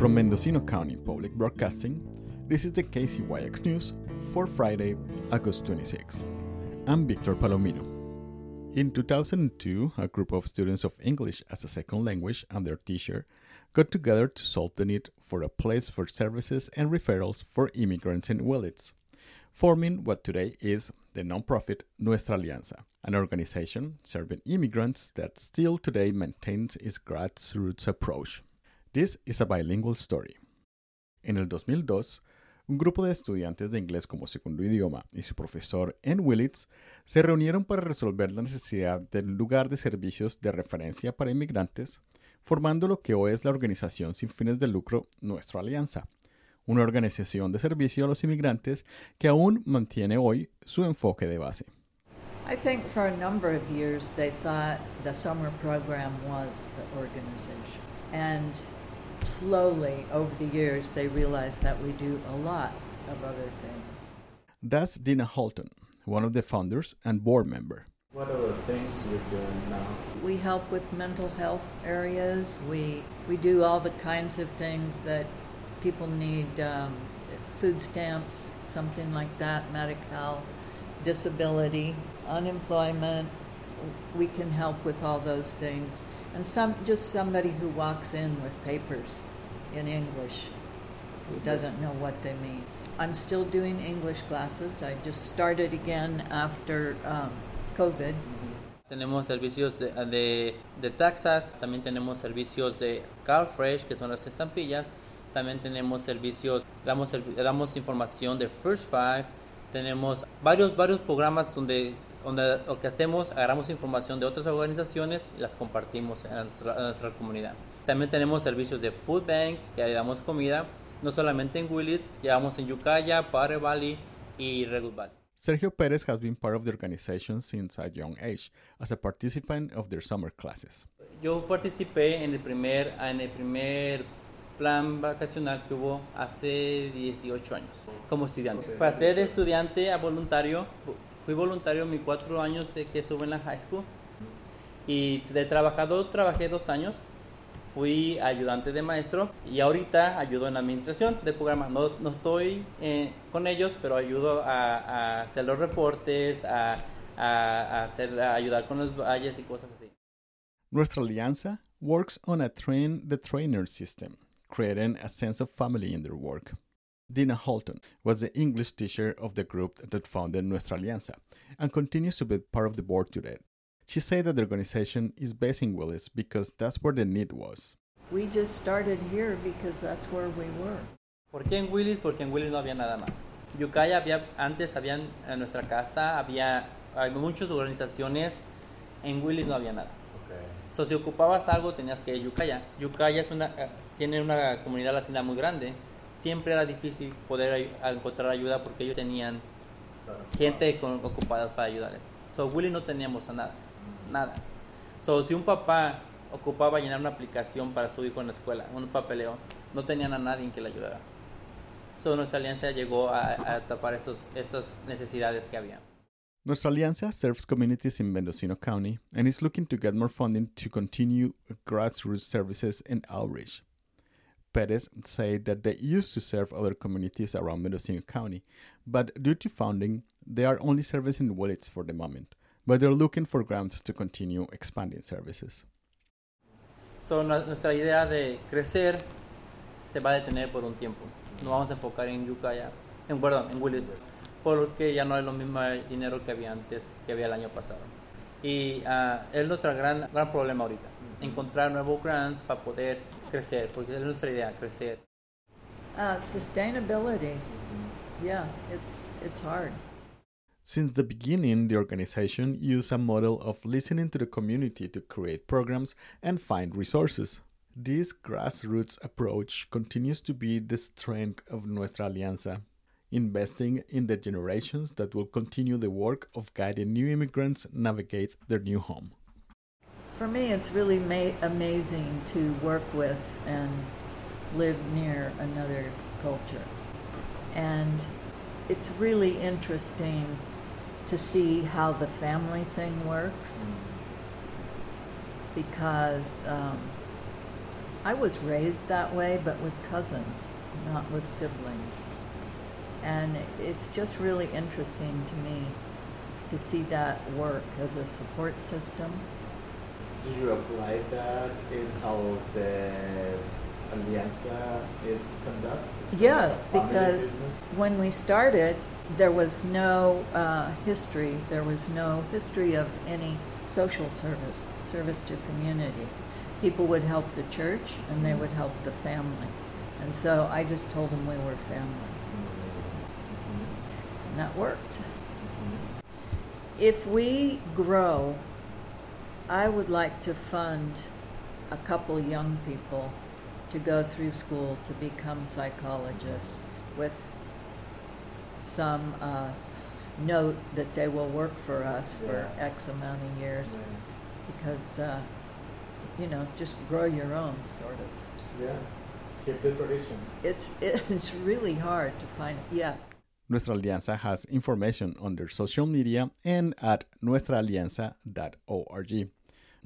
From Mendocino County Public Broadcasting, this is the KZYX News for Friday, August 26. I'm Victor Palomino. In 2002, a group of students of English as a second language and their teacher got together to solve the need for a place for services and referrals for immigrants in Willits, forming what today is the nonprofit Nuestra Alianza, an organization serving immigrants that still today maintains its grassroots approach. This is a bilingual story. En el 2002, un grupo de estudiantes de inglés como segundo idioma y su profesor en Willits se reunieron para resolver la necesidad del lugar de servicios de referencia para inmigrantes, formando lo que hoy es la organización sin fines de lucro Nuestra Alianza, una organización de servicio a los inmigrantes que aún mantiene hoy su enfoque de base. I think for a number of years they thought the summer program was the organization. And slowly over the years they realized that we do a lot of other things. That's Dina Holton, one of the founders and board member. What other things you're doing now? We help with mental health areas. We we do all the kinds of things that people need um, food stamps, something like that, medical, disability, unemployment. We can help with all those things. And some just somebody who walks in with papers in English who doesn't know what they mean. I'm still doing English classes. I just started again after um, COVID. Tenemos servicios de, de, de, taxas, también tenemos servicios de CalFresh, que son las estampillas, también tenemos servicios, damos, damos información de First Five, tenemos varios, varios programas donde, donde lo que hacemos, agarramos información de otras organizaciones y las compartimos en nuestra, en nuestra comunidad. También tenemos servicios de Food Bank, que damos comida, no solamente en Willis, llevamos en Yucaya, Padre Valley y Redwood Valley. Sergio Perez has been part of the organization since a young age, as a participant of their summer classes. Yo participé en el primer, en el primer plan vacacional que hubo hace 18 años como estudiante. Pasé de estudiante a voluntario, fui voluntario mis cuatro años de que estuve en la high school y de trabajador trabajé dos años. Fui ayudante de maestro y ahorita ayudo en la administración del programa. No, no estoy eh, con ellos, pero ayudo a, a hacer los reportes, a, a, hacer, a ayudar con los valles y cosas así. Nuestra alianza works on a train the trainer system, creating a sense of family in their work. Dina Holton was the English teacher of the group that founded Nuestra Alianza and continues to be part of the board today. She said that the organization is based in Willis because that's where the need was. We just started here because that's where we were. ¿Por qué en Willis? Porque en Willis no había nada más. Ukiah había, antes habían en nuestra casa, había hay muchas organizaciones, en Willis no había nada. Okay. So, si ocupabas algo tenías que ir a Ukiah. Ukiah es una, eh, tiene una comunidad latina muy grande. Siempre era difícil poder encontrar ayuda porque ellos tenían gente ocupada para ayudarles. So, Willis no teníamos a nada nada. So, si un papá ocupaba llenar una aplicación para su hijo en la escuela, un papeleo, no tenían a nadie que le ayudara. So, nuestra alianza llegó a, a tapar esos, esas necesidades que había. Nuestra Alianza serves communities in Mendocino County and is looking to get more funding to continue grassroots services and outreach. Perez said that they used to serve other communities around Mendocino County, but due to funding, they are only servicing Willits for the moment but they're looking for grants to continue expanding services. So, nuestra idea de crecer se va a detener por un tiempo. Nos vamos a enfocar en Ukiah, en, perdón, en Willis, porque ya no es lo mismo dinero que había antes, que había el año pasado. Y uh, es nuestro gran, gran problema ahorita, encontrar nuevos grants para poder crecer, porque es nuestra idea, crecer. Uh, sustainability, yeah, it's, it's hard. Since the beginning, the organization used a model of listening to the community to create programs and find resources. This grassroots approach continues to be the strength of Nuestra Alianza, investing in the generations that will continue the work of guiding new immigrants navigate their new home. For me, it's really ma- amazing to work with and live near another culture. And it's really interesting to see how the family thing works because um, I was raised that way, but with cousins, not with siblings. And it's just really interesting to me to see that work as a support system. Do you apply that in how the Alianza is conducted? Yes, because when we started, there was no uh, history, there was no history of any social service, service to community. People would help the church and they mm-hmm. would help the family. And so I just told them we were family. Mm-hmm. And that worked. Mm-hmm. If we grow, I would like to fund a couple young people to go through school to become psychologists with some uh, note that they will work for us for Yeah. X amount of years because, uh, you know, just grow your own sort of. Yeah, keep the tradition. It's, it's really hard to find, yes. Nuestra Alianza has information on their social media and at nuestraalianza.org.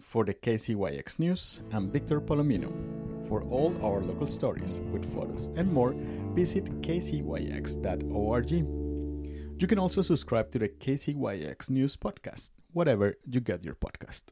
For the KZYX News, I'm Victor Palomino. For all our local stories with photos and more, visit kzyx.org. You can also subscribe to the KZYX News podcast, whatever you get your podcast.